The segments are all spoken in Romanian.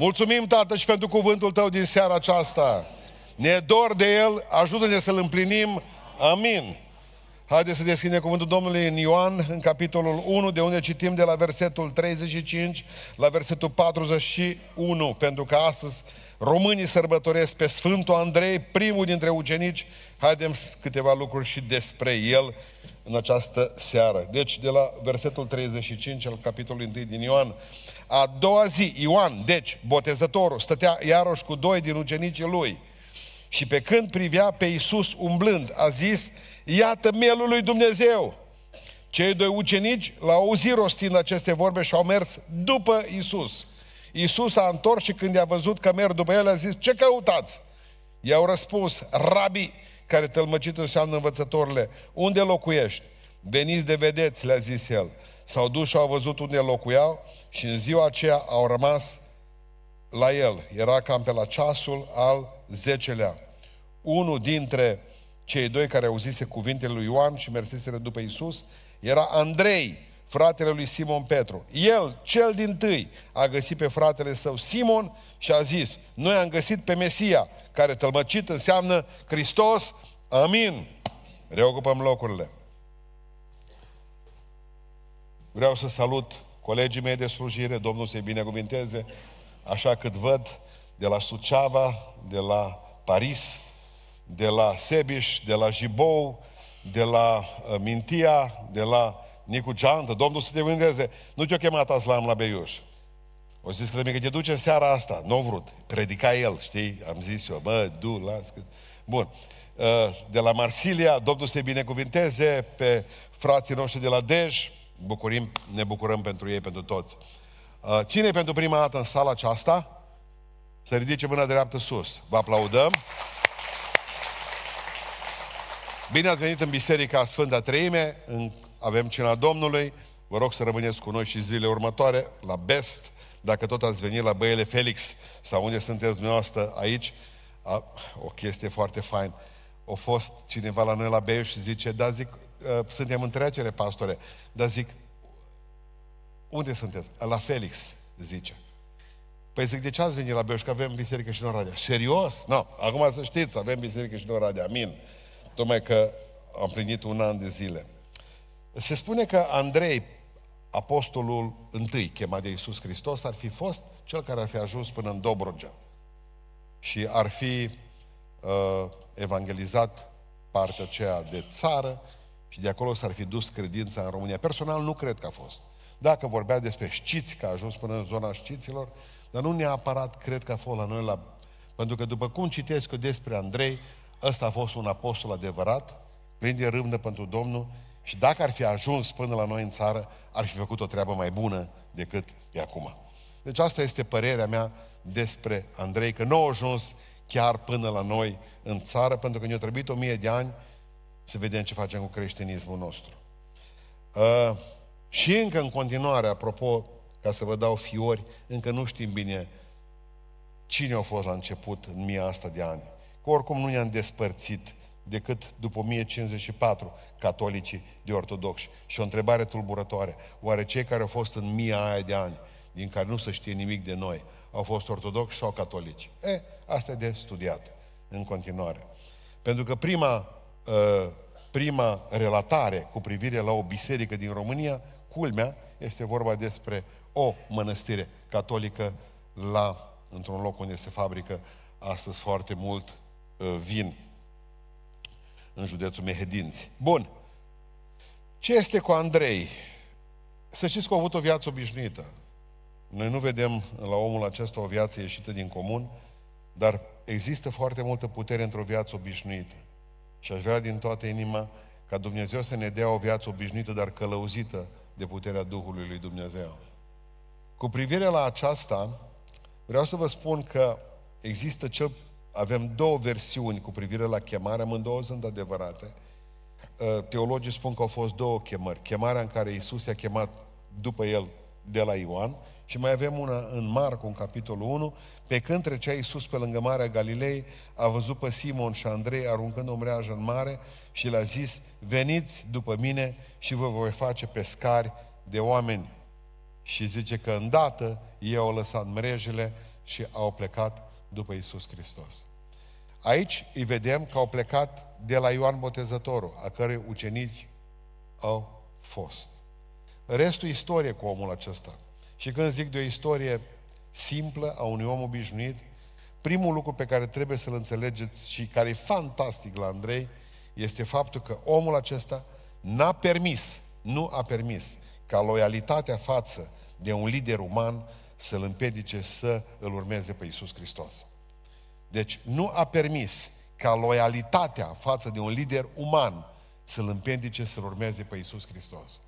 Mulțumim, Tată, și pentru cuvântul Tău din seara aceasta. Ne dor de El, ajută-ne să-L împlinim. Amin. Haideți să deschidem cuvântul Domnului în Ioan, în capitolul 1, de unde citim de la versetul 35 la versetul 41, pentru că astăzi românii sărbătoresc pe Sfântul Andrei, primul dintre ucenici. Haidem câteva lucruri și despre el în această seară. Deci, de la versetul 35 al capitolului 1 din Ioan. A doua zi, Ioan, deci, botezătorul, stătea iarăși cu doi din ucenicii lui. Și pe când privea pe Iisus umblând, a zis, iată mielul lui Dumnezeu. Cei doi ucenici l-au auzit rostind aceste vorbe și au mers după Iisus. Iisus a întors și când i-a văzut că merg după el, a zis, ce căutați? I-au răspuns, rabi, care tălmăcit înseamnă învățătorile, unde locuiești? Veniți de vedeți, le-a zis el. S-au dus și au văzut unde locuiau și în ziua aceea au rămas la el. Era cam pe la ceasul al zecelea. Unul dintre cei doi care auzise cuvintele lui Ioan și merseseră după Isus era Andrei, fratele lui Simon Petru. El, cel din tâi, a găsit pe fratele său Simon și a zis, noi am găsit pe Mesia, care tălmăcit înseamnă Hristos, amin. Reocupăm locurile. Vreau să salut colegii mei de slujire, Domnul să-i binecuvinteze, așa cât văd, de la Suceava, de la Paris, de la Sebiș, de la Jibou, de la uh, Mintia, de la Nicu Geantă, Domnul să te vândeze. Nu te-a chemat Aslam la Beiuș. O zis că te duce seara asta. Nu vrut. Predica el, știi? Am zis eu, bă, du, las că... Bun. Uh, de la Marsilia, Domnul să-i binecuvinteze pe frații noștri de la Dej. Bucurim, ne bucurăm pentru ei, pentru toți. Uh, cine e pentru prima dată în sala aceasta? Să ridice mâna dreaptă sus. Vă aplaudăm. Bine ați venit în Biserica Sfânta Treime, în, avem cina Domnului. Vă rog să rămâneți cu noi și zilele următoare, la Best, dacă tot ați venit la Băiele Felix sau unde sunteți dumneavoastră aici. A, o chestie foarte fain. A fost cineva la noi la Beiu și zice, da, zic, uh, suntem în trecere, pastore, dar zic, unde sunteți? La Felix, zice. Păi zic, de ce ați venit la Beiu? Că avem biserică și în Oradea. Serios? Nu, no, acum să știți, avem biserică și în Oradea. Amin tocmai că am plinit un an de zile. Se spune că Andrei, apostolul întâi chemat de Iisus Hristos, ar fi fost cel care ar fi ajuns până în Dobrogea și ar fi uh, evangelizat partea aceea de țară și de acolo s-ar fi dus credința în România. Personal nu cred că a fost. Dacă vorbea despre știți, că a ajuns până în zona știților, dar nu neapărat cred că a fost la noi la... Pentru că după cum citesc eu despre Andrei, ăsta a fost un apostol adevărat, plin de râvnă pentru Domnul și dacă ar fi ajuns până la noi în țară, ar fi făcut o treabă mai bună decât de acum. Deci asta este părerea mea despre Andrei, că nu a ajuns chiar până la noi în țară, pentru că ne-a trebuit o mie de ani să vedem ce facem cu creștinismul nostru. Uh, și încă în continuare, apropo, ca să vă dau fiori, încă nu știm bine cine a fost la început în mia asta de ani că oricum nu ne-am despărțit decât după 1054 catolicii de ortodoxi. Și o întrebare tulburătoare. Oare cei care au fost în mia aia de ani, din care nu se știe nimic de noi, au fost ortodoxi sau catolici? E, asta e de studiat în continuare. Pentru că prima, uh, prima relatare cu privire la o biserică din România, culmea, este vorba despre o mănăstire catolică la, într-un loc unde se fabrică astăzi foarte mult Uh, vin în județul Mehedinți. Bun. Ce este cu Andrei? Să știți că a avut o viață obișnuită. Noi nu vedem la omul acesta o viață ieșită din comun, dar există foarte multă putere într-o viață obișnuită. Și aș vrea din toată inima ca Dumnezeu să ne dea o viață obișnuită, dar călăuzită de puterea Duhului lui Dumnezeu. Cu privire la aceasta, vreau să vă spun că există cel avem două versiuni cu privire la chemare, amândouă sunt adevărate. Uh, teologii spun că au fost două chemări. Chemarea în care Isus i-a chemat după el de la Ioan și mai avem una în Marcu, în capitolul 1, pe când trecea Iisus pe lângă Marea Galilei, a văzut pe Simon și Andrei aruncând o mreajă în mare și le-a zis, veniți după mine și vă voi face pescari de oameni. Și zice că îndată ei au lăsat mrejele și au plecat după Isus Hristos. Aici îi vedem că au plecat de la Ioan Botezătorul, a cărui ucenici au fost. Restul istorie cu omul acesta. Și când zic de o istorie simplă a unui om obișnuit, primul lucru pe care trebuie să-l înțelegeți și care e fantastic la Andrei, este faptul că omul acesta n-a permis, nu a permis ca loialitatea față de un lider uman să-l împiedice să îl urmeze pe Iisus Hristos. Deci nu a permis ca loialitatea față de un lider uman să-l împiedice să-l urmeze pe Iisus Hristos.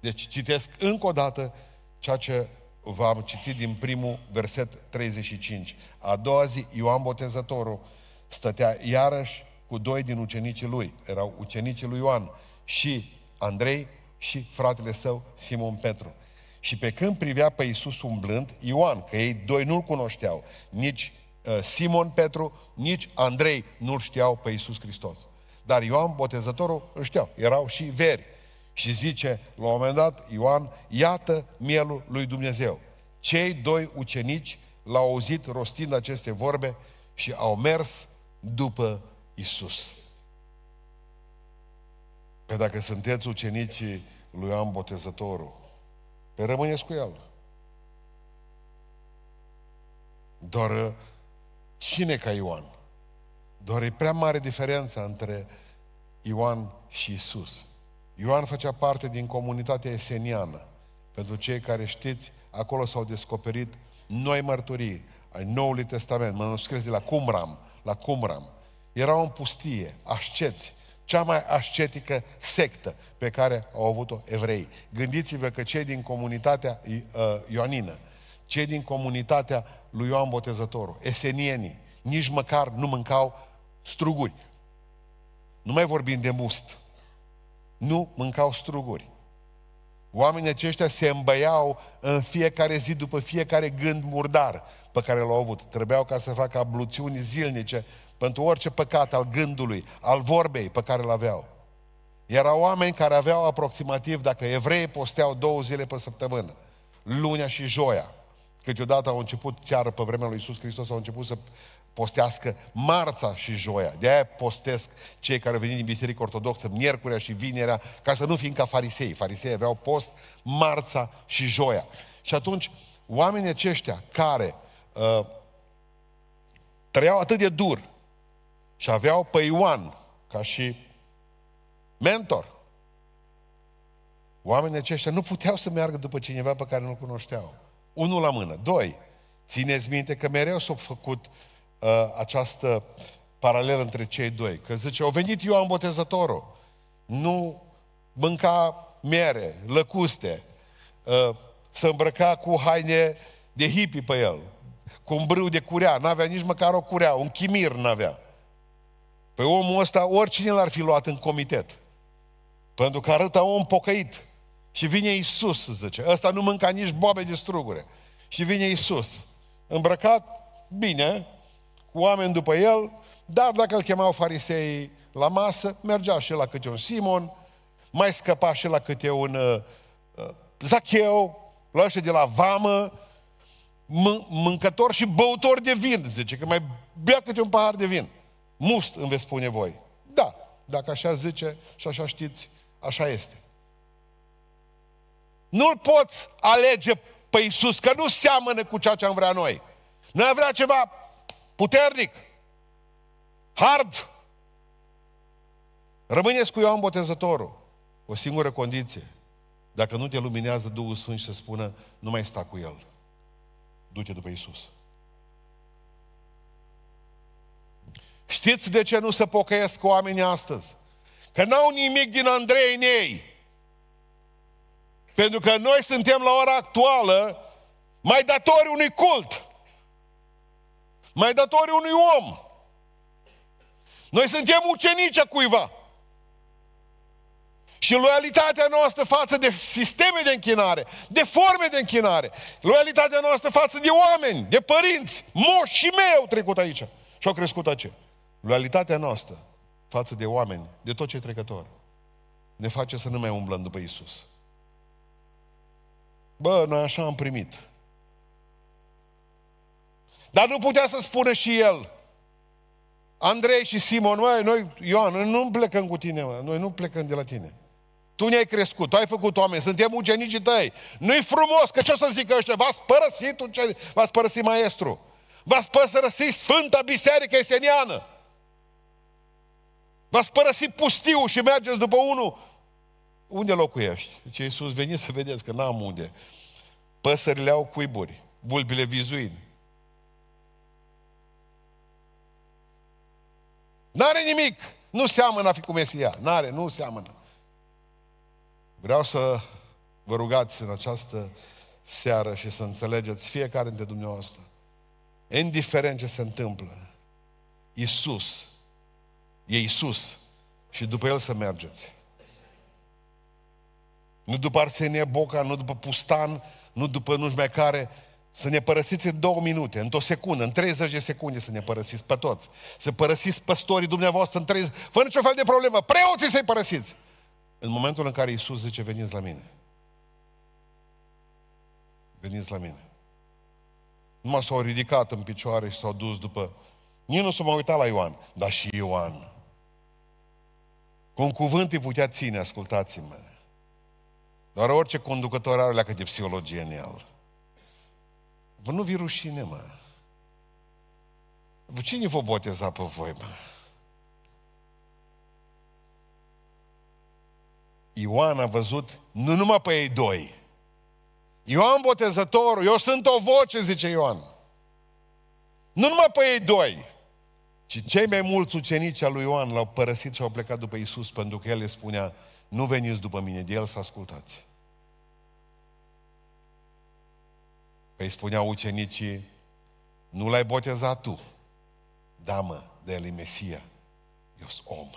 Deci citesc încă o dată ceea ce v-am citit din primul verset 35. A doua zi, Ioan Botezătorul stătea iarăși cu doi din ucenicii lui. Erau ucenicii lui Ioan și Andrei și fratele său Simon Petru. Și pe când privea pe Iisus umblând, Ioan, că ei doi nu-l cunoșteau, nici uh, Simon Petru, nici Andrei nu-l știau pe Iisus Hristos. Dar Ioan, botezătorul, îl știau. Erau și veri. Și zice, la un moment dat, Ioan, iată mielul lui Dumnezeu. Cei doi ucenici l-au auzit rostind aceste vorbe și au mers după Isus. Pe dacă sunteți ucenicii lui Ioan Botezătorul, pe rămâneți cu el. Doar cine ca Ioan? Doar e prea mare diferența între Ioan și Isus. Ioan făcea parte din comunitatea eseniană. Pentru cei care știți, acolo s-au descoperit noi mărturii ai Noului Testament, manuscris de la Cumram, la Cumram. Erau în pustie, asceți, cea mai ascetică sectă pe care au avut-o evrei. Gândiți-vă că cei din comunitatea uh, ioanină, cei din comunitatea lui Ioan Botezătorul, esenienii, nici măcar nu mâncau struguri. Nu mai vorbim de must. Nu mâncau struguri. Oamenii aceștia se îmbăiau în fiecare zi după fiecare gând murdar pe care l-au avut. Trebuiau ca să facă abluțiuni zilnice pentru orice păcat al gândului, al vorbei pe care îl aveau. Erau oameni care aveau aproximativ, dacă evrei posteau două zile pe săptămână, lunea și joia, câteodată au început, chiar pe vremea lui Iisus Hristos, au început să postească marța și joia. De aia postesc cei care vin din Biserică Ortodoxă, miercurea și vinerea, ca să nu fim ca farisei. Farisei aveau post marța și joia. Și atunci, oamenii aceștia care uh, trăiau atât de dur și aveau pe Ioan ca și mentor, oamenii aceștia nu puteau să meargă după cineva pe care nu-l cunoșteau. Unul la mână. Doi, țineți minte că mereu s-au făcut uh, această paralelă între cei doi. Că zice, au venit Ioan Botezătorul, nu mânca miere, lăcuste, uh, să îmbrăca cu haine de hippie pe el, cu un brâu de curea, n-avea nici măcar o curea, un chimir n-avea. Pe omul ăsta oricine l-ar fi luat în comitet. Pentru că arăta om pocăit. Și vine Isus, zice. Ăsta nu mânca nici boabe de strugure. Și vine Isus. Îmbrăcat bine, cu oameni după el, dar dacă îl chemau farisei la masă, mergea și la câte un Simon, mai scăpa și la câte un uh, uh Zacheu, la ăștia de la vamă, m- mâncător și băutor de vin, zice, că mai bea câte un pahar de vin. Must îmi veți spune voi. Da, dacă așa zice și așa știți, așa este. Nu-l poți alege pe Iisus, că nu seamănă cu ceea ce am vrea noi. Noi vrea ceva puternic, hard. Rămâneți cu Ioan Botezătorul. O singură condiție. Dacă nu te luminează Duhul Sfânt și să spună, nu mai sta cu El. Du-te după Iisus. Știți de ce nu se pocăiesc oamenii astăzi? Că n-au nimic din Andrei în ei. Pentru că noi suntem la ora actuală mai datori unui cult. Mai datori unui om. Noi suntem ucenici a cuiva. Și loialitatea noastră față de sisteme de închinare, de forme de închinare, loialitatea noastră față de oameni, de părinți, moși și mei au trecut aici și au crescut aici. Loialitatea noastră față de oameni, de tot ce e trecător, ne face să nu mai umblăm după Isus. Bă, noi așa am primit. Dar nu putea să spună și el. Andrei și Simon, măi, noi, Ioan, noi nu plecăm cu tine, mă. noi nu plecăm de la tine. Tu ne-ai crescut, tu ai făcut oameni, suntem ucenicii tăi. Nu-i frumos, că ce o să zică ăștia? V-ați părăsit, v-ați părăsit maestru. V-ați părăsit Sfânta Biserică Eseniană. V-ați părăsit pustiu și mergeți după unul. Unde locuiești? Zice Iisus, veniți să vedeți că n-am unde. Păsările au cuiburi, vulpile vizuini. N-are nimic. Nu seamănă a fi cu Mesia. N-are, nu seamănă. Vreau să vă rugați în această seară și să înțelegeți fiecare dintre dumneavoastră, indiferent ce se întâmplă, Iisus, e Iisus și după El să mergeți. Nu după Arsenie Boca, nu după Pustan, nu după nu mai care, să ne părăsiți în două minute, într-o secundă, în 30 de secunde să ne părăsiți pe toți. Să părăsiți păstorii dumneavoastră în 30, fără niciun fel de problemă. Preoții să-i părăsiți. În momentul în care Iisus zice, veniți la mine. Veniți la mine. Numai s-au ridicat în picioare și s-au dus după... Nici nu s-a mai uitat la Ioan, dar și Ioan. Cu un cuvânt îi putea ține, ascultați-mă. Doar orice conducător are leacă de psihologie în el. Vă nu vi rușine, mă. Cine vă boteza pe voi, mă? Ioan a văzut nu numai pe ei doi. Ioan botezătorul, eu sunt o voce, zice Ioan. Nu numai pe ei doi, ci cei mai mulți ucenici al lui Ioan l-au părăsit și au plecat după Isus pentru că el le spunea, nu veniți după mine, de el să ascultați. Păi spuneau ucenicii, nu l-ai botezat tu. Da, mă, de el e Mesia. Eu sunt om.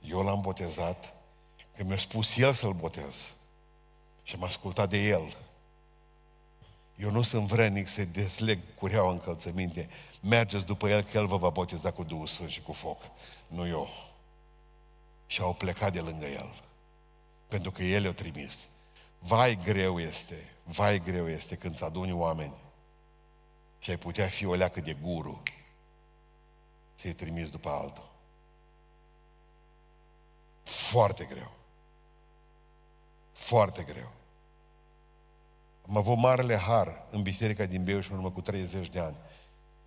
Eu l-am botezat că mi-a spus el să-l botez. Și am ascultat de el. Eu nu sunt vrenic să-i desleg cureaua încălțăminte. Mergeți după el că el vă va boteza cu Duhul Sfânt și cu foc. Nu eu. Și au plecat de lângă el. Pentru că el i-a trimis. Vai greu este, vai greu este când îți aduni oameni și ai putea fi o leacă de guru să-i trimis după altul. Foarte greu. Foarte greu. Am avut marele har în biserica din Beiuș în urmă cu 30 de ani.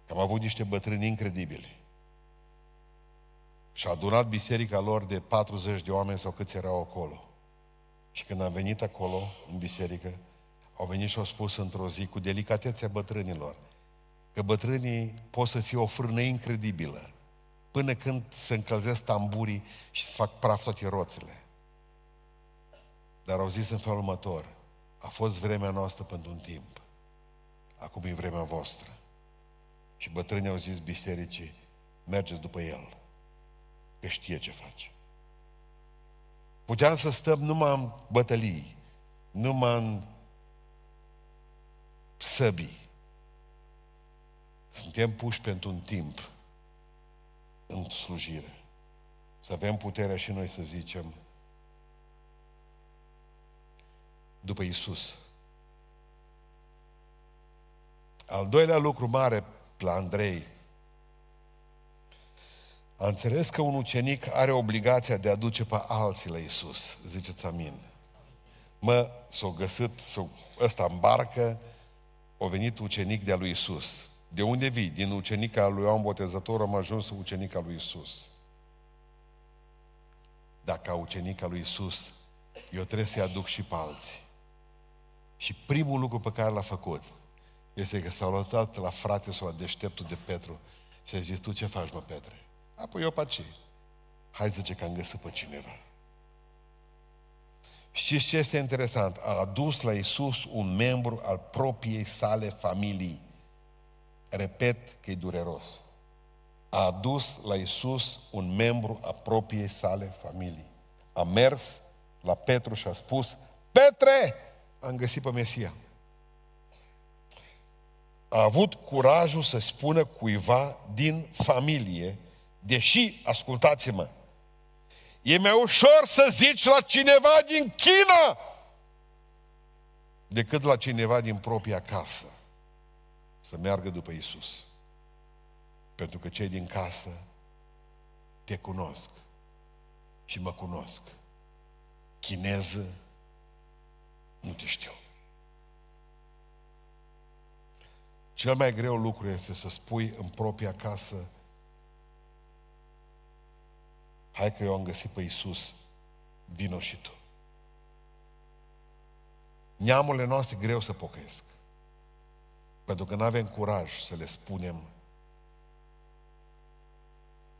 Am avut niște bătrâni incredibili. Și a adunat biserica lor de 40 de oameni sau câți erau acolo. Și când am venit acolo, în biserică, au venit și au spus într-o zi, cu delicatețea bătrânilor, că bătrânii pot să fie o frână incredibilă, până când se încălzesc tamburii și se fac praf toate roțile. Dar au zis în felul următor, a fost vremea noastră pentru un timp, acum e vremea voastră. Și bătrânii au zis bisericii, mergeți după el, că știe ce face. Puteam să stăm numai în bătălii, numai în săbii. Suntem puși pentru un timp în slujire. Să avem puterea și noi să zicem după Isus. Al doilea lucru mare la Andrei a înțeles că un ucenic are obligația de a duce pe alții la Isus. Ziceți amin. Mă, s-o găsit, s-o, ăsta în barcă, a venit ucenic de-a lui Isus. De unde vii? Din ucenica lui Ioan Botezător am ajuns ucenica lui Isus. Dacă ucenica lui Isus, eu trebuie să-i aduc și pe alții. Și primul lucru pe care l-a făcut este că s-a lăsat la frate sau la deșteptul de Petru și a zis, tu ce faci, mă, Petre? Apoi eu pe ce? Hai zice că am găsit pe cineva. Știți ce este interesant? A adus la Isus un membru al propriei sale familii. Repet că e dureros. A adus la Isus un membru a propriei sale familii. A mers la Petru și a spus, Petre, am găsit pe Mesia. A avut curajul să spună cuiva din familie Deși, ascultați-mă, e mai ușor să zici la cineva din China decât la cineva din propria casă să meargă după Isus. Pentru că cei din casă te cunosc și mă cunosc. Chineză, nu te știu. Cel mai greu lucru este să spui în propria casă hai că eu am găsit pe Iisus, vino și tu. Neamurile noastre greu să pocăiesc. Pentru că nu avem curaj să le spunem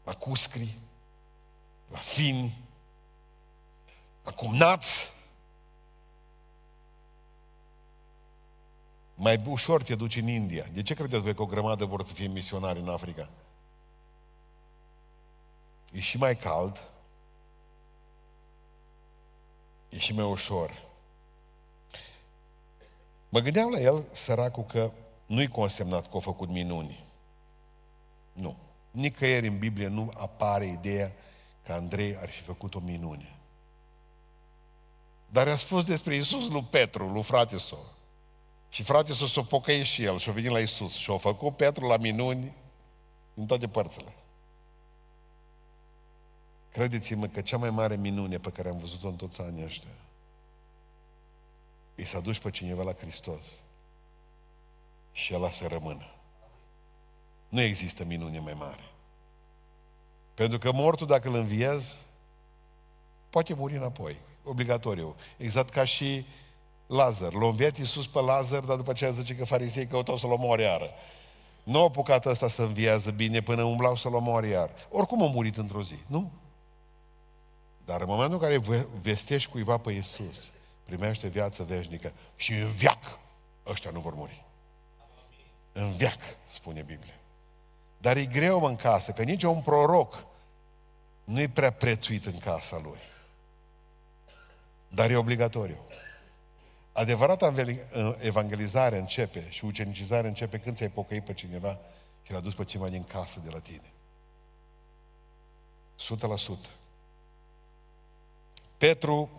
la cuscri, la fini, la cumnați. Mai ușor te duci în India. De ce credeți voi că o grămadă vor să fie misionari în Africa? E și mai cald, e și mai ușor. Mă gândeam la el, săracul, că nu-i consemnat că a făcut minuni. Nu. Nicăieri în Biblie nu apare ideea că Andrei ar fi făcut o minune. Dar a spus despre Isus lui Petru, lui frate său. Și frate său s-a pocăit și el și a venit la Isus și a făcut Petru la minuni în toate părțile. Credeți-mă că cea mai mare minune pe care am văzut-o în toți anii ăștia e să aduci pe cineva la Hristos și el să rămână. Nu există minune mai mare. Pentru că mortul, dacă îl înviez, poate muri înapoi. Obligatoriu. Exact ca și Lazar. L-a înviat Iisus pe Lazar, dar după aceea zice că farisei căutau să-l omoare iară. Nu a apucat ăsta să înviază bine până umblau să-l omoare iar. Oricum a murit într-o zi, nu? Dar în momentul în care vestești cuiva pe Iisus, primește viață veșnică și în viac ăștia nu vor muri. În viac, spune Biblia. Dar e greu în casă, că nici un proroc nu e prea prețuit în casa lui. Dar e obligatoriu. Adevărata evangelizare începe și ucenicizare începe când ți-ai pocăit pe cineva și l-a dus pe cineva din casă de la tine. 100%. Petru,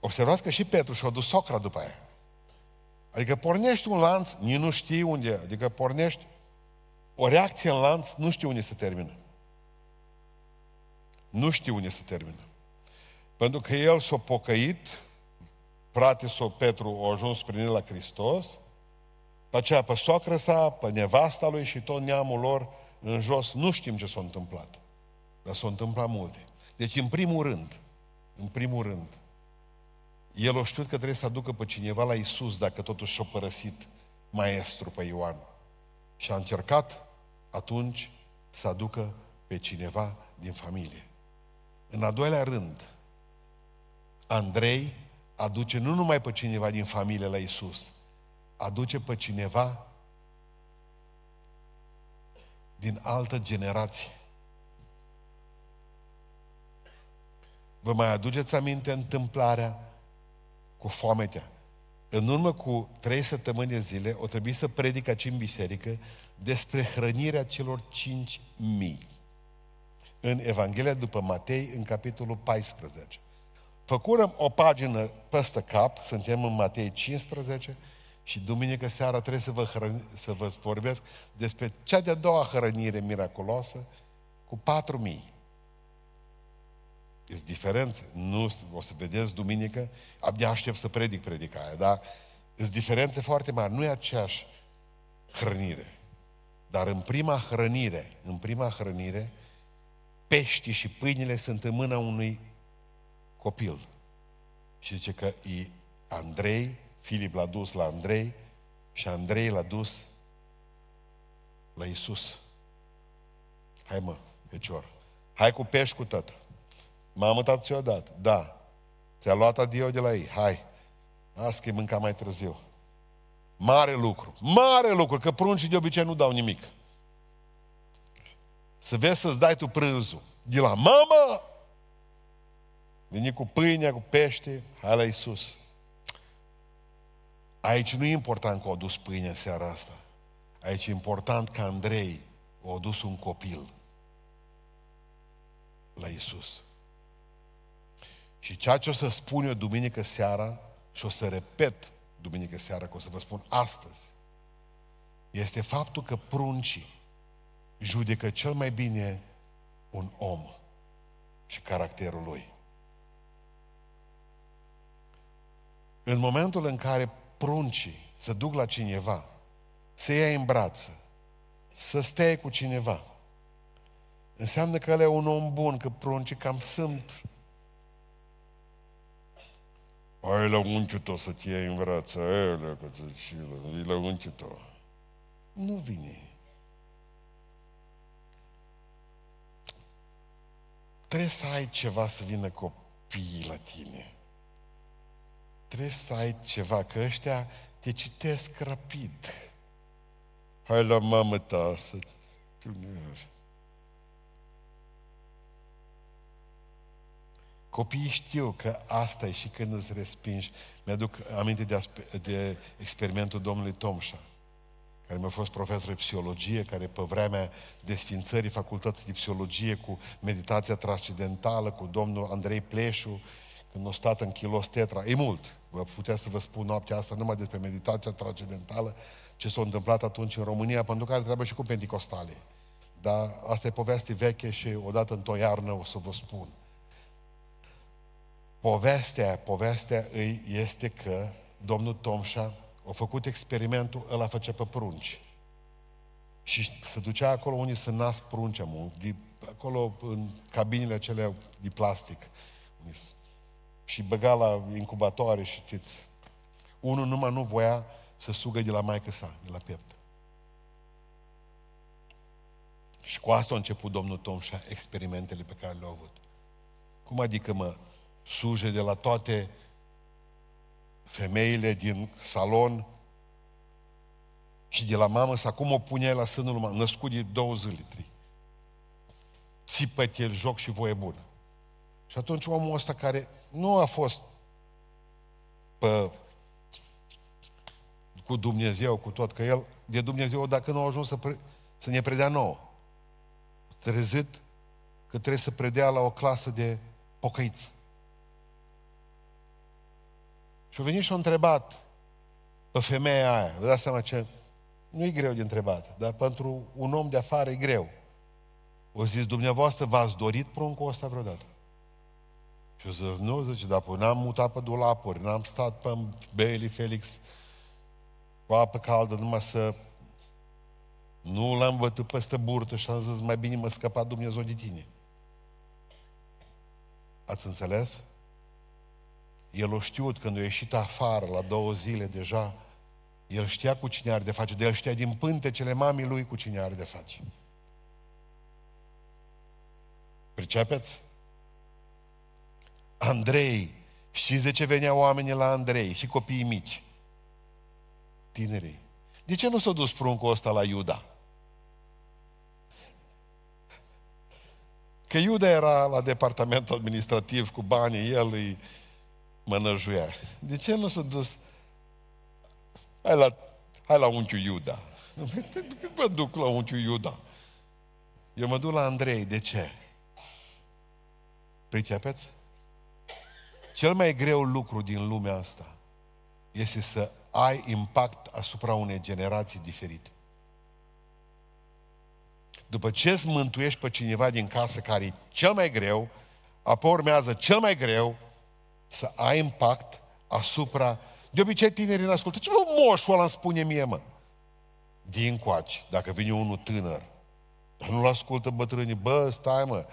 observați că și Petru și-a dus socra după aia. Adică pornești un lanț, nici nu știi unde, adică pornești o reacție în lanț, nu știi unde se termină. Nu știu unde se termină. Pentru că el s-a pocăit, frate sau Petru a ajuns prin el la Hristos, pe aceea pe soacră sa, pe nevasta lui și tot neamul lor în jos, nu știm ce s-a întâmplat. Dar s-au întâmplat multe. Deci, în primul rând, în primul rând, el o știut că trebuie să aducă pe cineva la Isus dacă totuși și-a părăsit maestru pe Ioan. Și a încercat atunci să aducă pe cineva din familie. În a doilea rând, Andrei aduce nu numai pe cineva din familie la Isus, aduce pe cineva din altă generație. Vă mai aduceți aminte întâmplarea cu foametea? În urmă cu trei săptămâni de zile, o trebuie să predic aici în biserică despre hrănirea celor cinci mii. În Evanghelia după Matei, în capitolul 14. Făcurăm o pagină peste cap, suntem în Matei 15 și duminică seara trebuie să vă, hrăni, să vă vorbesc despre cea de-a doua hrănire miraculoasă cu 4000. Sunt diferențe. Nu, o să vedeți duminică, abia aștept să predic predica aia, dar sunt diferențe foarte mari. Nu e aceeași hrănire. Dar în prima hrănire, în prima hrănire, peștii și pâinile sunt în mâna unui copil. Și zice că e Andrei, Filip l-a dus la Andrei și Andrei l-a dus la Isus. Hai mă, fecior, hai cu pești cu tot. Mamă, tată ți-o dat? Da. Ți-a luat adio de la ei. Hai. Asta că mânca mai târziu. Mare lucru. Mare lucru, că pruncii de obicei nu dau nimic. Să vezi să-ți dai tu prânzul. De la mamă! Veni cu pâinea, cu pește, hai la Iisus. Aici nu e important că au dus pâine seara asta. Aici e important că Andrei a dus un copil la Iisus. Și ceea ce o să spun eu duminică seara și o să repet duminică seara, că o să vă spun astăzi, este faptul că pruncii judecă cel mai bine un om și caracterul lui. În momentul în care pruncii se duc la cineva, se ia în brață, să stea cu cineva, înseamnă că ăla e un om bun, că pruncii cam sunt. Ai la unchiul tău să te iei în brață, ai la, că și la unchiul tău. Nu vine. Trebuie să ai ceva să vină copiii la tine. Trebuie să ai ceva, că ăștia te citesc rapid. Hai la mamă ta să Copiii știu că asta e și când îți respingi. Mi-aduc aminte de, de experimentul domnului Tomșa care mi-a fost profesor de psihologie, care pe vremea desfințării facultății de psihologie cu meditația transcendentală, cu domnul Andrei Pleșu, când a stat în kilos tetra, e mult. Vă putea să vă spun noaptea asta numai despre meditația transcendentală, ce s-a întâmplat atunci în România, pentru care trebuie și cu penticostale. Dar asta e poveste veche și odată într-o iarnă o să vă spun. Povestea, povestea îi este că domnul Tomșa au făcut experimentul, ăla făcea pe prunci. Și se ducea acolo unii să nasc prunce, mă, de, acolo în cabinele acelea de plastic. Și băga la incubatoare și știți. Unul numai nu voia să sugă de la maică sa, de la piept. Și cu asta a început domnul Tom și experimentele pe care le-au avut. Cum adică, mă, suje de la toate femeile din salon și de la mamă să acum o pune la sânul lui născut de două zile, trei. Țipă-te el joc și voie bună. Și atunci omul ăsta care nu a fost pe, cu Dumnezeu, cu tot, că el de Dumnezeu, dacă nu a ajuns să, pre, să ne predea nouă, trezit că trebuie să predea la o clasă de pocăiți. Și a venit și a întrebat pe femeia aia. Vă dați seama ce... Nu e greu de întrebat, dar pentru un om de afară e greu. O zis, dumneavoastră v-ați dorit pruncul ăsta vreodată? Și o zis, nu, zice, dar păi n-am mutat pe dulapuri, n-am stat pe Bailey Felix cu apă caldă numai să... Nu l-am bătut peste burtă și am zis, mai bine mă scăpa Dumnezeu de tine. Ați înțeles? El o știut când a ieșit afară la două zile deja, el știa cu cine are de face, de el știa din pântecele mamii lui cu cine are de face. Pricepeți? Andrei, știți de ce veneau oamenii la Andrei și copiii mici? Tinerii. De ce nu s-a dus pruncul ăsta la Iuda? Că Iuda era la departamentul administrativ cu banii, el îi mănăjuia. De ce nu s-a dus? Hai la, hai la unchiul Iuda. Cât mă duc la unchiul Iuda? Eu mă duc la Andrei. De ce? Pricepeți? Cel mai greu lucru din lumea asta este să ai impact asupra unei generații diferite. După ce îți mântuiești pe cineva din casă care e cel mai greu, apoi urmează cel mai greu, să ai impact asupra... De obicei tinerii nu ascultă. Ce mă moșul ăla îmi spune mie, mă? Din coaci, dacă vine unul tânăr, dar nu-l ascultă bătrânii, bă, stai mă,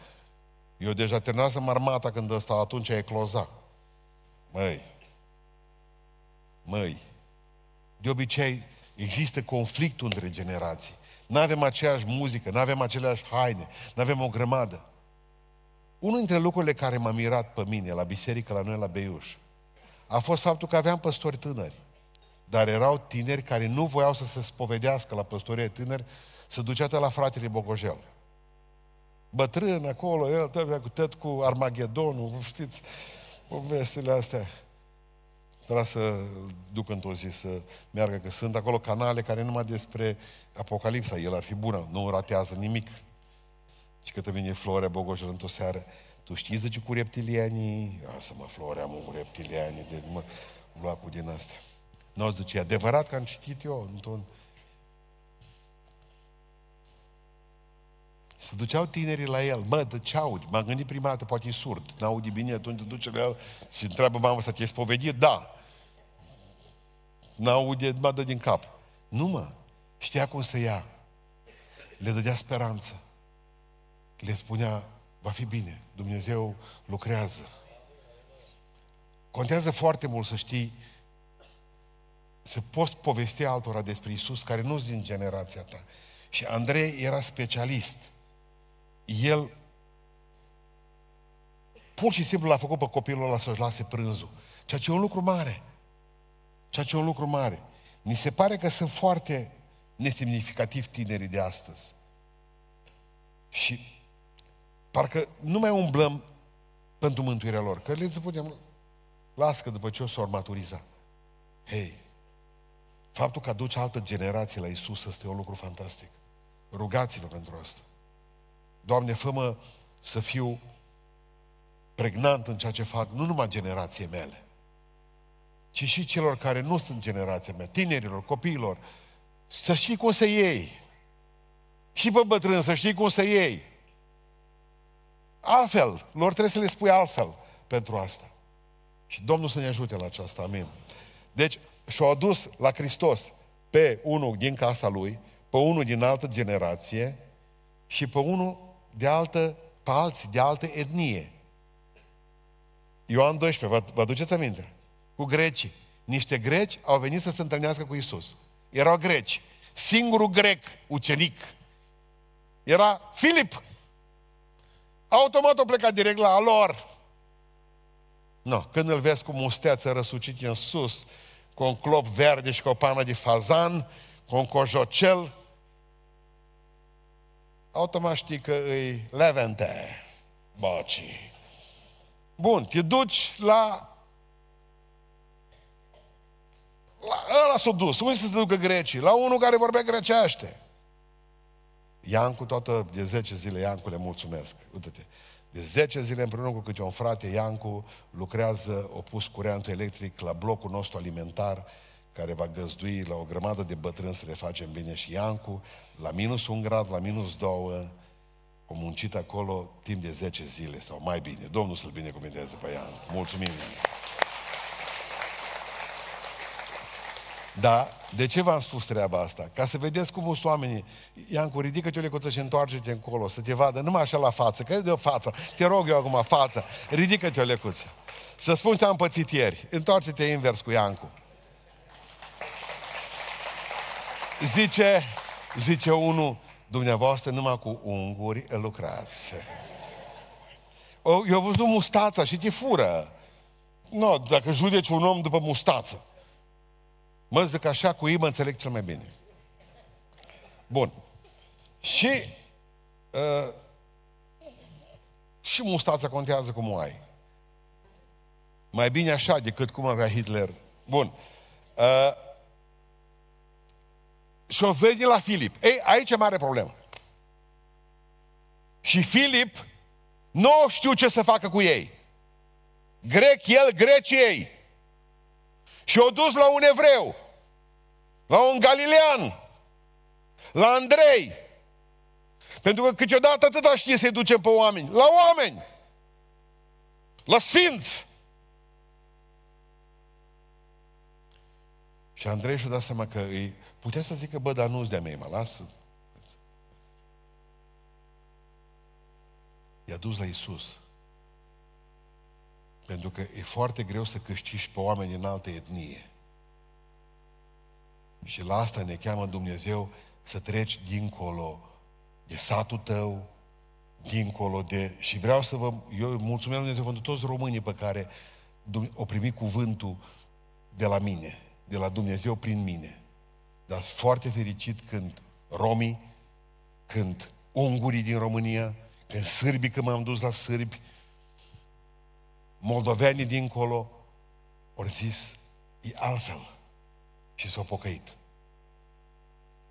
eu deja terminasem armata când ăsta atunci e cloza. Măi, măi, de obicei există conflictul între generații. Nu avem aceeași muzică, nu avem aceleași haine, nu avem o grămadă. Unul dintre lucrurile care m-a mirat pe mine la biserică, la noi la Beiuș, a fost faptul că aveam păstori tânări. Dar erau tineri care nu voiau să se spovedească la păstorie tânări, să ducea la fratele Bogojel. Bătrân acolo, el tăvea cu tăt cu Armagedonul, știți, povestile astea. Trebuie să duc într-o zi să meargă, că sunt acolo canale care numai despre Apocalipsa, el ar fi bună, nu ratează nimic. Și că te vine Florea Bogojel într-o seară. Tu știi, zice, cu reptilianii? A, să mă, Florea, mă, cu reptilianii, de mă lua cu din astea. Nu zice, e adevărat că am citit eu într-un... Se duceau tinerii la el, mă, de ce audi? M-am gândit prima dată, poate e surd, n-audi bine, atunci te duce la el și întreabă mama să te-ai spovedit? Da. N-aude, mă dă din cap. Nu mă, știa cum să ia. Le dădea speranță. Le spunea, va fi bine, Dumnezeu lucrează. Contează foarte mult să știi să poți povesti altora despre Isus care nu din generația ta. Și Andrei era specialist. El pur și simplu l-a făcut pe copilul ăla să-și lase prânzul. Ceea ce e un lucru mare. Ceea ce e un lucru mare. Ni se pare că sunt foarte nesemnificativ tinerii de astăzi. Și parcă nu mai umblăm pentru mântuirea lor. Că le spunem, las că după ce o s-or maturiza. Hei, faptul că aduce altă generație la Isus este un lucru fantastic. Rugați-vă pentru asta. Doamne, fă să fiu pregnant în ceea ce fac, nu numai generației mele, ci și celor care nu sunt generația mea, tinerilor, copiilor, să știi cum să iei. Și pe bătrân să știi cum să iei. Altfel, lor trebuie să le spui altfel pentru asta. Și Domnul să ne ajute la aceasta, amin. Deci, și-au adus la Hristos pe unul din casa lui, pe unul din altă generație și pe unul de altă, pe alții de altă etnie. Ioan 12, vă, vă aduceți aminte? Cu grecii. Niște greci au venit să se întâlnească cu Isus. Erau greci. Singurul grec, ucenic, era Filip. Automat au plecat direct la lor. No, când îl vezi cu musteață răsucit în sus, cu un clop verde și cu o pană de fazan, cu un cojocel, automat știi că îi Levente, boci. Bun, te duci la... La ăla s-a dus. Unde să se ducă grecii? La unul care vorbea grecește. Iancu, toată de 10 zile, Iancu, le mulțumesc. Uite-te. De 10 zile împreună cu câte un frate, Iancu lucrează, opus curentul electric la blocul nostru alimentar, care va găzdui la o grămadă de bătrâni să le facem bine și Iancu, la minus un grad, la minus două, o muncit acolo timp de 10 zile sau mai bine. Domnul să-l binecuvânteze pe Iancu. Mulțumim! Iancu. Da, de ce v-am spus treaba asta? Ca să vedeți cum sunt oamenii. Iancu, ridică-te o lecuță și întoarce-te încolo, să te vadă numai așa la față, că e de o față. Te rog eu acum, față. Ridică-te o lecuță. Să spun ce am pățit ieri. Întoarce-te invers cu Iancu. Zice, zice unul, dumneavoastră numai cu unguri lucrați. Eu am văzut mustața și te fură. Nu, no, dacă judeci un om după mustață. Mă zic așa, cu ei mă înțeleg cel mai bine. Bun. Și uh, și mustața contează cum o ai. Mai bine așa decât cum avea Hitler. Bun. Uh, și o vede la Filip. Ei, aici e mare problemă. Și Filip nu știu ce să facă cu ei. Grec el, greci ei. Și o dus la un evreu, la un galilean, la Andrei. Pentru că câteodată atâta știe să-i ducem pe oameni. La oameni! La sfinți! Și Andrei și-a dat seama că îi putea să zică, bă, dar nu-ți de-a mei, mă lasă. I-a dus la Isus. Pentru că e foarte greu să câștigi pe oameni din altă etnie. Și la asta ne cheamă Dumnezeu să treci dincolo de satul tău, dincolo de... Și vreau să vă... Eu mulțumesc Dumnezeu pentru toți românii pe care au primit cuvântul de la mine, de la Dumnezeu prin mine. Dar sunt foarte fericit când romii, când ungurii din România, când sârbii, când m-am dus la sârbi, moldovenii dincolo, ori zis, e altfel. Și s-au pocăit.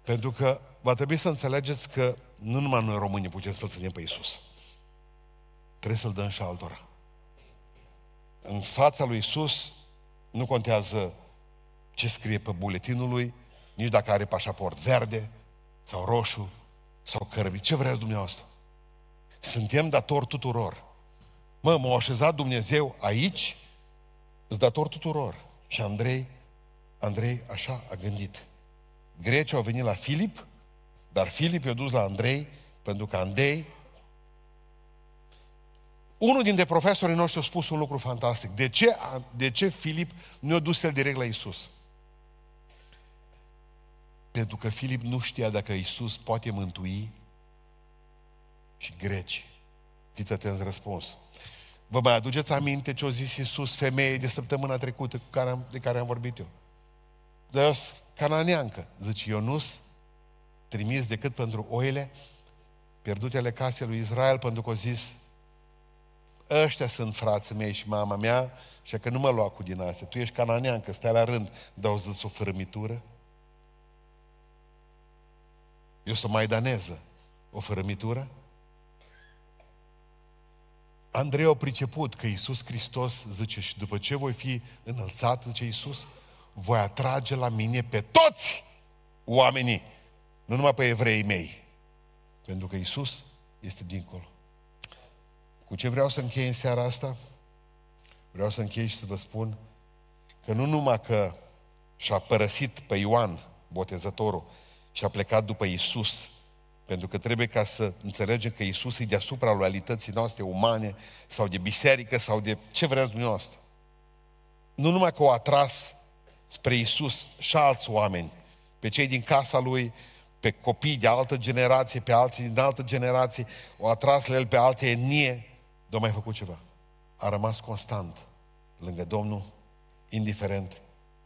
Pentru că va trebui să înțelegeți că nu numai noi românii putem să-L ținem pe Iisus. Trebuie să-L dăm și altora. În fața lui Iisus nu contează ce scrie pe buletinul lui, nici dacă are pașaport verde sau roșu sau cărbi. Ce vreți dumneavoastră? Suntem datori tuturor. Mă, m-a așezat Dumnezeu aici, îți dator tuturor. Și Andrei, Andrei așa a gândit. Grecii au venit la Filip, dar Filip i-a dus la Andrei, pentru că Andrei unul dintre profesorii noștri a spus un lucru fantastic. De ce, de ce Filip nu a dus el direct la Isus? Pentru că Filip nu știa dacă Isus poate mântui și greci. Fiți atenți răspuns. Vă mai aduceți aminte ce a zis Iisus femeie de săptămâna trecută cu care am, de care am vorbit eu? De cananeancă. Zice, Ionus, trimis decât pentru oile pierdutele casei lui Israel, pentru că a zis, ăștia sunt frații mei și mama mea, și că nu mă lua cu din astea. Tu ești cananeancă, stai la rând, dau zis o fărâmitură. Eu sunt maidaneză. O fărâmitură? Andrei a priceput că Iisus Hristos, zice, și după ce voi fi înălțat, zice Iisus, voi atrage la mine pe toți oamenii, nu numai pe evreii mei. Pentru că Iisus este dincolo. Cu ce vreau să închei în seara asta? Vreau să închei și să vă spun că nu numai că și-a părăsit pe Ioan, botezătorul, și a plecat după Isus, pentru că trebuie ca să înțelegem că Isus e deasupra loialității noastre umane sau de biserică sau de ce vreți dumneavoastră. Nu numai că o atras spre Isus și alți oameni, pe cei din casa lui, pe copii de altă generație, pe alții din altă generație, o atras la el pe alte etnie, dar mai făcut ceva. A rămas constant lângă Domnul, indiferent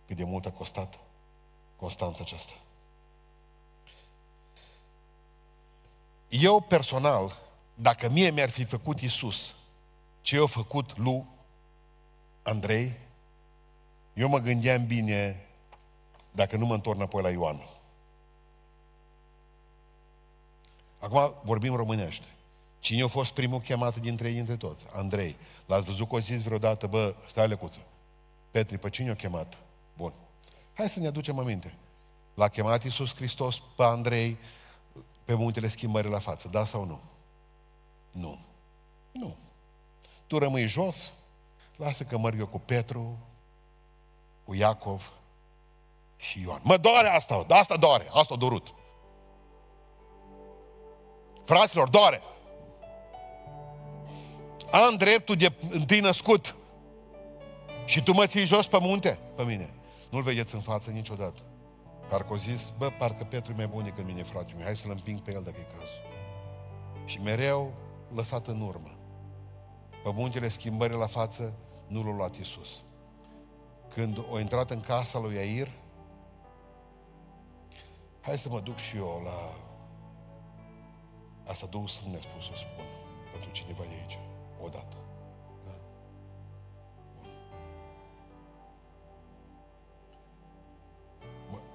cât de mult a costat constanța aceasta. Eu personal, dacă mie mi-ar fi făcut Isus ce eu făcut lui Andrei, eu mă gândeam bine dacă nu mă întorc înapoi la Ioan. Acum vorbim românește. Cine a fost primul chemat dintre ei, dintre toți? Andrei. L-ați văzut că o zis vreodată, bă, stai lecuță. Petri, pe cine a chemat? Bun. Hai să ne aducem aminte. L-a chemat Iisus Hristos pe Andrei pe muntele schimbării la față, da sau nu? Nu. Nu. Tu rămâi jos, lasă că merg eu cu Petru, cu Iacov și Ioan. Mă doare asta, da, asta doare, asta a dorut. Fraților, doare. Am dreptul de întâi născut. Și tu mă ții jos pe munte? Pe mine. Nu-l vedeți în față niciodată. Parcă o zis, bă, parcă Petru e mai bun decât mine, frate meu, hai să-l împing pe el dacă e cazul. Și mereu lăsat în urmă. Pe muntele schimbării la față, nu l-a luat Iisus. Când o intrat în casa lui Iair, hai să mă duc și eu la... Asta Duhul Sfânt mi-a spus să spun pentru cineva de aici, odată.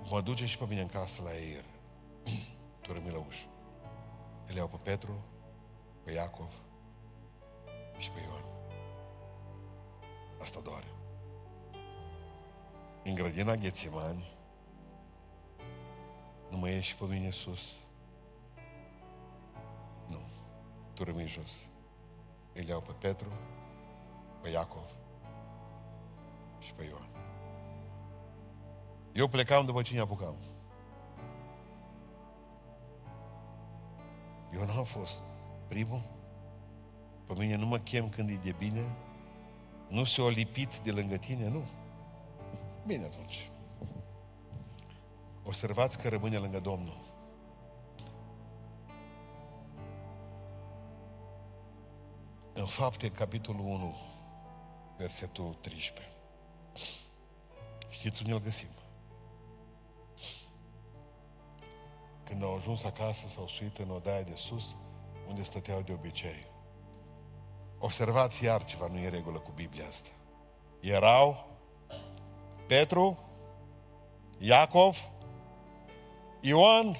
Mă duce și pe mine în casă la Eir. tu rămâi la ușă. Îl iau pe Petru, pe Iacov și pe Ioan. Asta doare. În grădina Ghețimani, nu mă ieși pe mine sus. Nu. Tu rămâi jos. Îl iau pe Petru, pe Iacov și pe Ioan. Eu plecam după cine apucam. Eu n-am fost primul. Pe mine nu mă chem când e de bine. Nu se o lipit de lângă tine, nu. Bine atunci. Observați că rămâne lângă Domnul. În fapte, capitolul 1, versetul 13. Știți unde îl găsim? Când au ajuns acasă, s-au suit în odaia de sus, unde stăteau de obicei. Observați iar ceva nu e regulă cu Biblia asta. Erau Petru, Iacov, Ioan,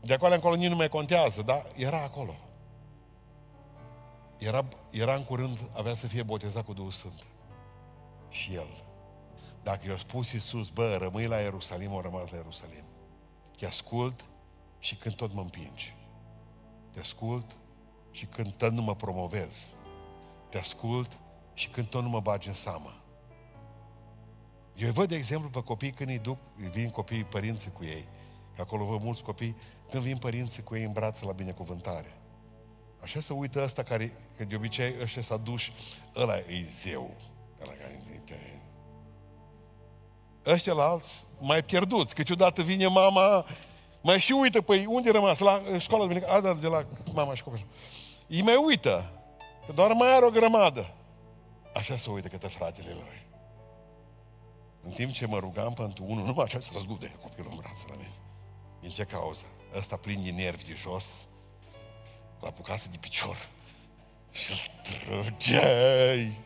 de acolo încolo nici nu mai contează, dar era acolo. Era, era în curând, avea să fie botezat cu Duhul Sfânt. Și el. Dacă i-a spus Iisus, bă, rămâi la Ierusalim, o rămas la Ierusalim. Te ascult și când tot mă împingi. Te ascult și când tot nu mă promovez. Te ascult și când tot nu mă bagi în seamă. Eu văd, de exemplu, pe copii când îi duc, vin copiii părinții cu ei. Că acolo văd mulți copii, când vin părinții cu ei în brațe la binecuvântare. Așa se uită ăsta care, că de obicei ăștia s-a dus, ăla e zeu. Ăla care Ăștia la alți mai pierduți. Câteodată vine mama, mai și uită, păi unde rămas? La școala de A, da, de la mama și copilul. Îi mai uită, că doar mai are o grămadă. Așa se uită către fratele lui. În timp ce mă rugam pentru unul, numai așa să zgude copilul în brațe la mine. Din ce cauză? Ăsta plin de nervi de jos, la bucasă de picior. Și îl trăgeai.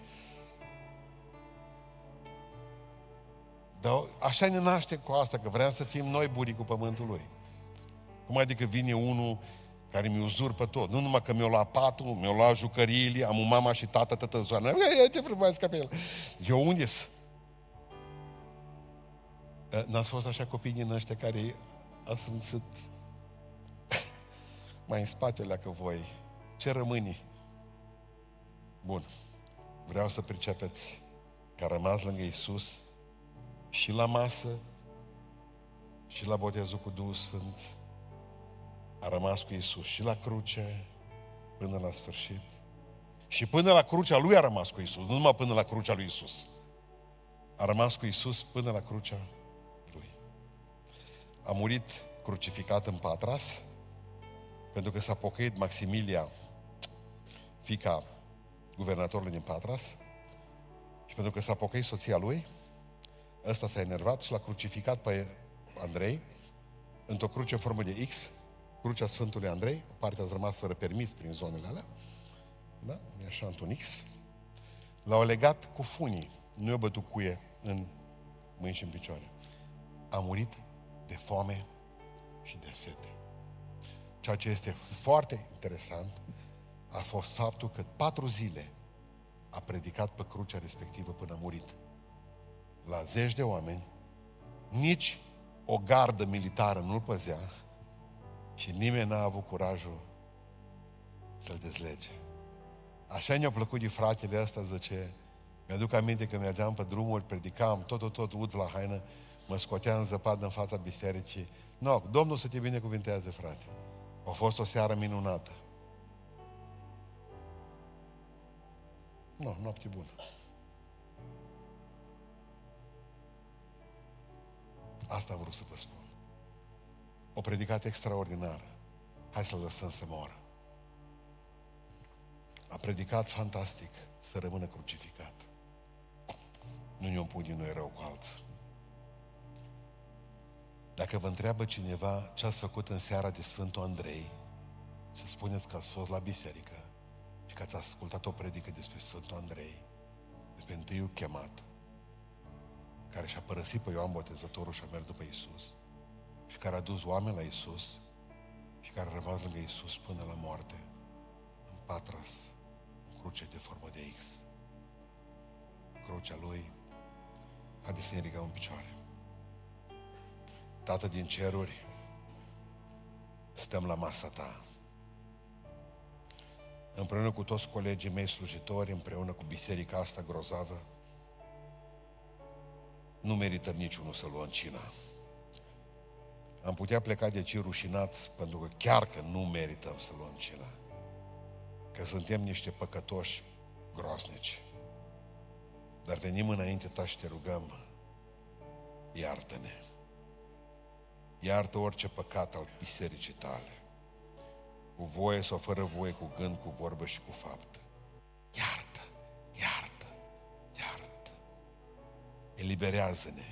Dar așa ne naștem cu asta, că vrem să fim noi buricul pământului. Cum adică vine unul care mi uzurpă tot. Nu numai că mi-o lua patul, mi-o lua jucăriile, am un mama și tată, tătă zoană. Ce frumos ca pe el. Eu unde N-ați fost așa copii din ăștia care ați simțit mai în spatele că voi. Ce rămâni? Bun. Vreau să pricepeți că a rămas lângă Isus și la masă și la botezul cu Duhul Sfânt. A rămas cu Isus și la cruce până la sfârșit. Și până la crucea lui a rămas cu Isus, nu numai până la crucea lui Isus. A rămas cu Isus până la crucea lui. A murit crucificat în Patras, pentru că s-a pocăit Maximilia, fica guvernatorului din Patras, și pentru că s-a pocăit soția lui, ăsta s-a enervat și l-a crucificat pe Andrei într-o cruce în formă de X, crucea Sfântului Andrei, partea a rămas fără permis prin zonele alea, da? E așa într-un X. L-au legat cu funii, nu i-a bătut cuie în mâini și în picioare. A murit de foame și de sete. Ceea ce este foarte interesant a fost faptul că patru zile a predicat pe crucea respectivă până a murit. La zeci de oameni, nici o gardă militară nu-l păzea și nimeni n-a avut curajul să-l dezlege. Așa ne-a plăcut de fratele ăsta, zice, mi-aduc aminte că mergeam pe drumuri, predicam, tot, tot, tot, ud la haină, mă scotea în zăpadă în fața bisericii. Nu, no, Domnul să te binecuvintează, frate. A fost o seară minunată. Nu, noapte bună. Asta am vrut să vă spun. O predicat extraordinar. Hai să-l lăsăm să moară. A predicat fantastic să rămână crucificat. Nu ne-o pune noi rău cu alții. Dacă vă întreabă cineva ce ați făcut în seara de Sfântul Andrei, să spuneți că ați fost la biserică și că ați ascultat o predică despre Sfântul Andrei, despre întâiul chemat, care și-a părăsit pe Ioan Botezătorul și a mers după Isus și care a dus oameni la Isus și care a rămas lângă Isus până la moarte, în patras, în cruce de formă de X. Crucea lui, haideți să ne ridicăm în picioare. Tată din ceruri, stăm la masa ta. Împreună cu toți colegii mei slujitori, împreună cu biserica asta grozavă, nu merităm niciunul să luăm cina. Am putea pleca de ce rușinați, pentru că chiar că nu merităm să luăm cina. Că suntem niște păcătoși groasnici. Dar venim înainte ta și te rugăm, iartă-ne. Iartă orice păcat al bisericii tale. Cu voie sau fără voie, cu gând, cu vorbă și cu faptă. Iartă, iartă, Eliberează-ne.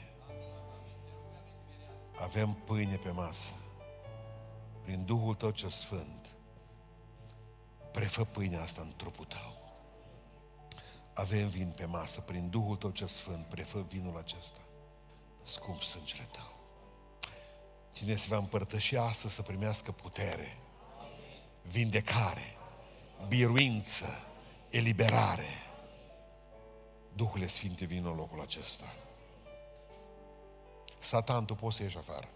Avem pâine pe masă. Prin Duhul Tău ce Sfânt. Prefă pâinea asta în trupul Tău. Avem vin pe masă. Prin Duhul Tău ce Sfânt. Prefă vinul acesta. Scump sângele Tău. Cine se va împărtăși astăzi să primească putere, vindecare, biruință, eliberare. Duhul Sfinte vin în locul acesta. Satan, tu poți să ieși afară.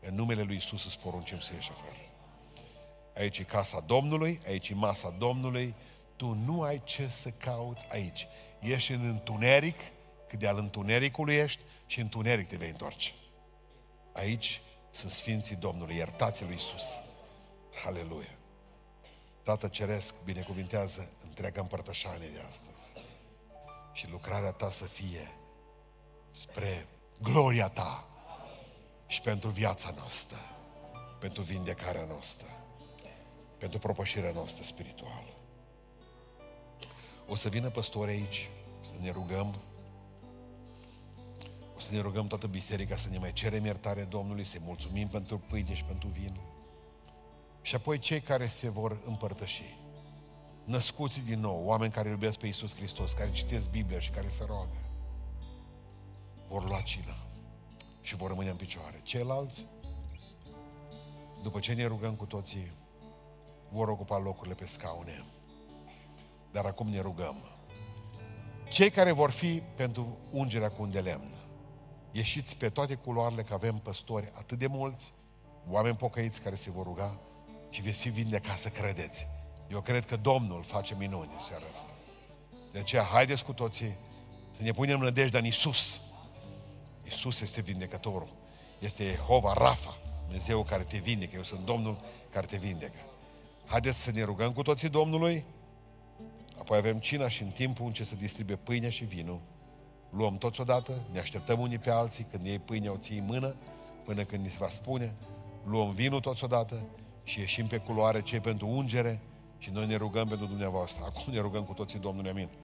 În numele lui Isus îți poruncim să ieși afară. Aici e casa Domnului, aici e masa Domnului, tu nu ai ce să cauți aici. Ești în întuneric, cât de al întunericului ești și în întuneric te vei întoarce. Aici sunt Sfinții Domnului, iertați lui Isus. Haleluia! Tată Ceresc, binecuvintează întreaga împărtășanie de astăzi. Și lucrarea ta să fie spre gloria ta și pentru viața noastră, pentru vindecarea noastră, pentru propășirea noastră spirituală. O să vină păstori aici, să ne rugăm, o să ne rugăm toată biserica să ne mai cerem iertare Domnului, să-i mulțumim pentru pâine și pentru vin. Și apoi cei care se vor împărtăși, născuți din nou, oameni care iubesc pe Iisus Hristos, care citesc Biblia și care se roagă, vor lua cina și vor rămâne în picioare. Ceilalți, după ce ne rugăm cu toții, vor ocupa locurile pe scaune. Dar acum ne rugăm. Cei care vor fi pentru ungerea cu un de lemn, ieșiți pe toate culoarele că avem păstori atât de mulți, oameni pocăiți care se vor ruga și veți fi vindecați să credeți. Eu cred că Domnul face minuni seara asta. De aceea, haideți cu toții să ne punem nădejdea în Isus. Isus este vindecătorul. Este Jehova Rafa, Dumnezeu care te vindecă. Eu sunt Domnul care te vindecă. Haideți să ne rugăm cu toții Domnului, apoi avem cina și în timpul în ce se distribuie pâinea și vinul, luăm toți odată, ne așteptăm unii pe alții, când iei pâinea o ții în mână, până când ni se va spune, luăm vinul toți odată și ieșim pe culoare cei pentru ungere și noi ne rugăm pentru dumneavoastră. Acum ne rugăm cu toții Domnului, amin.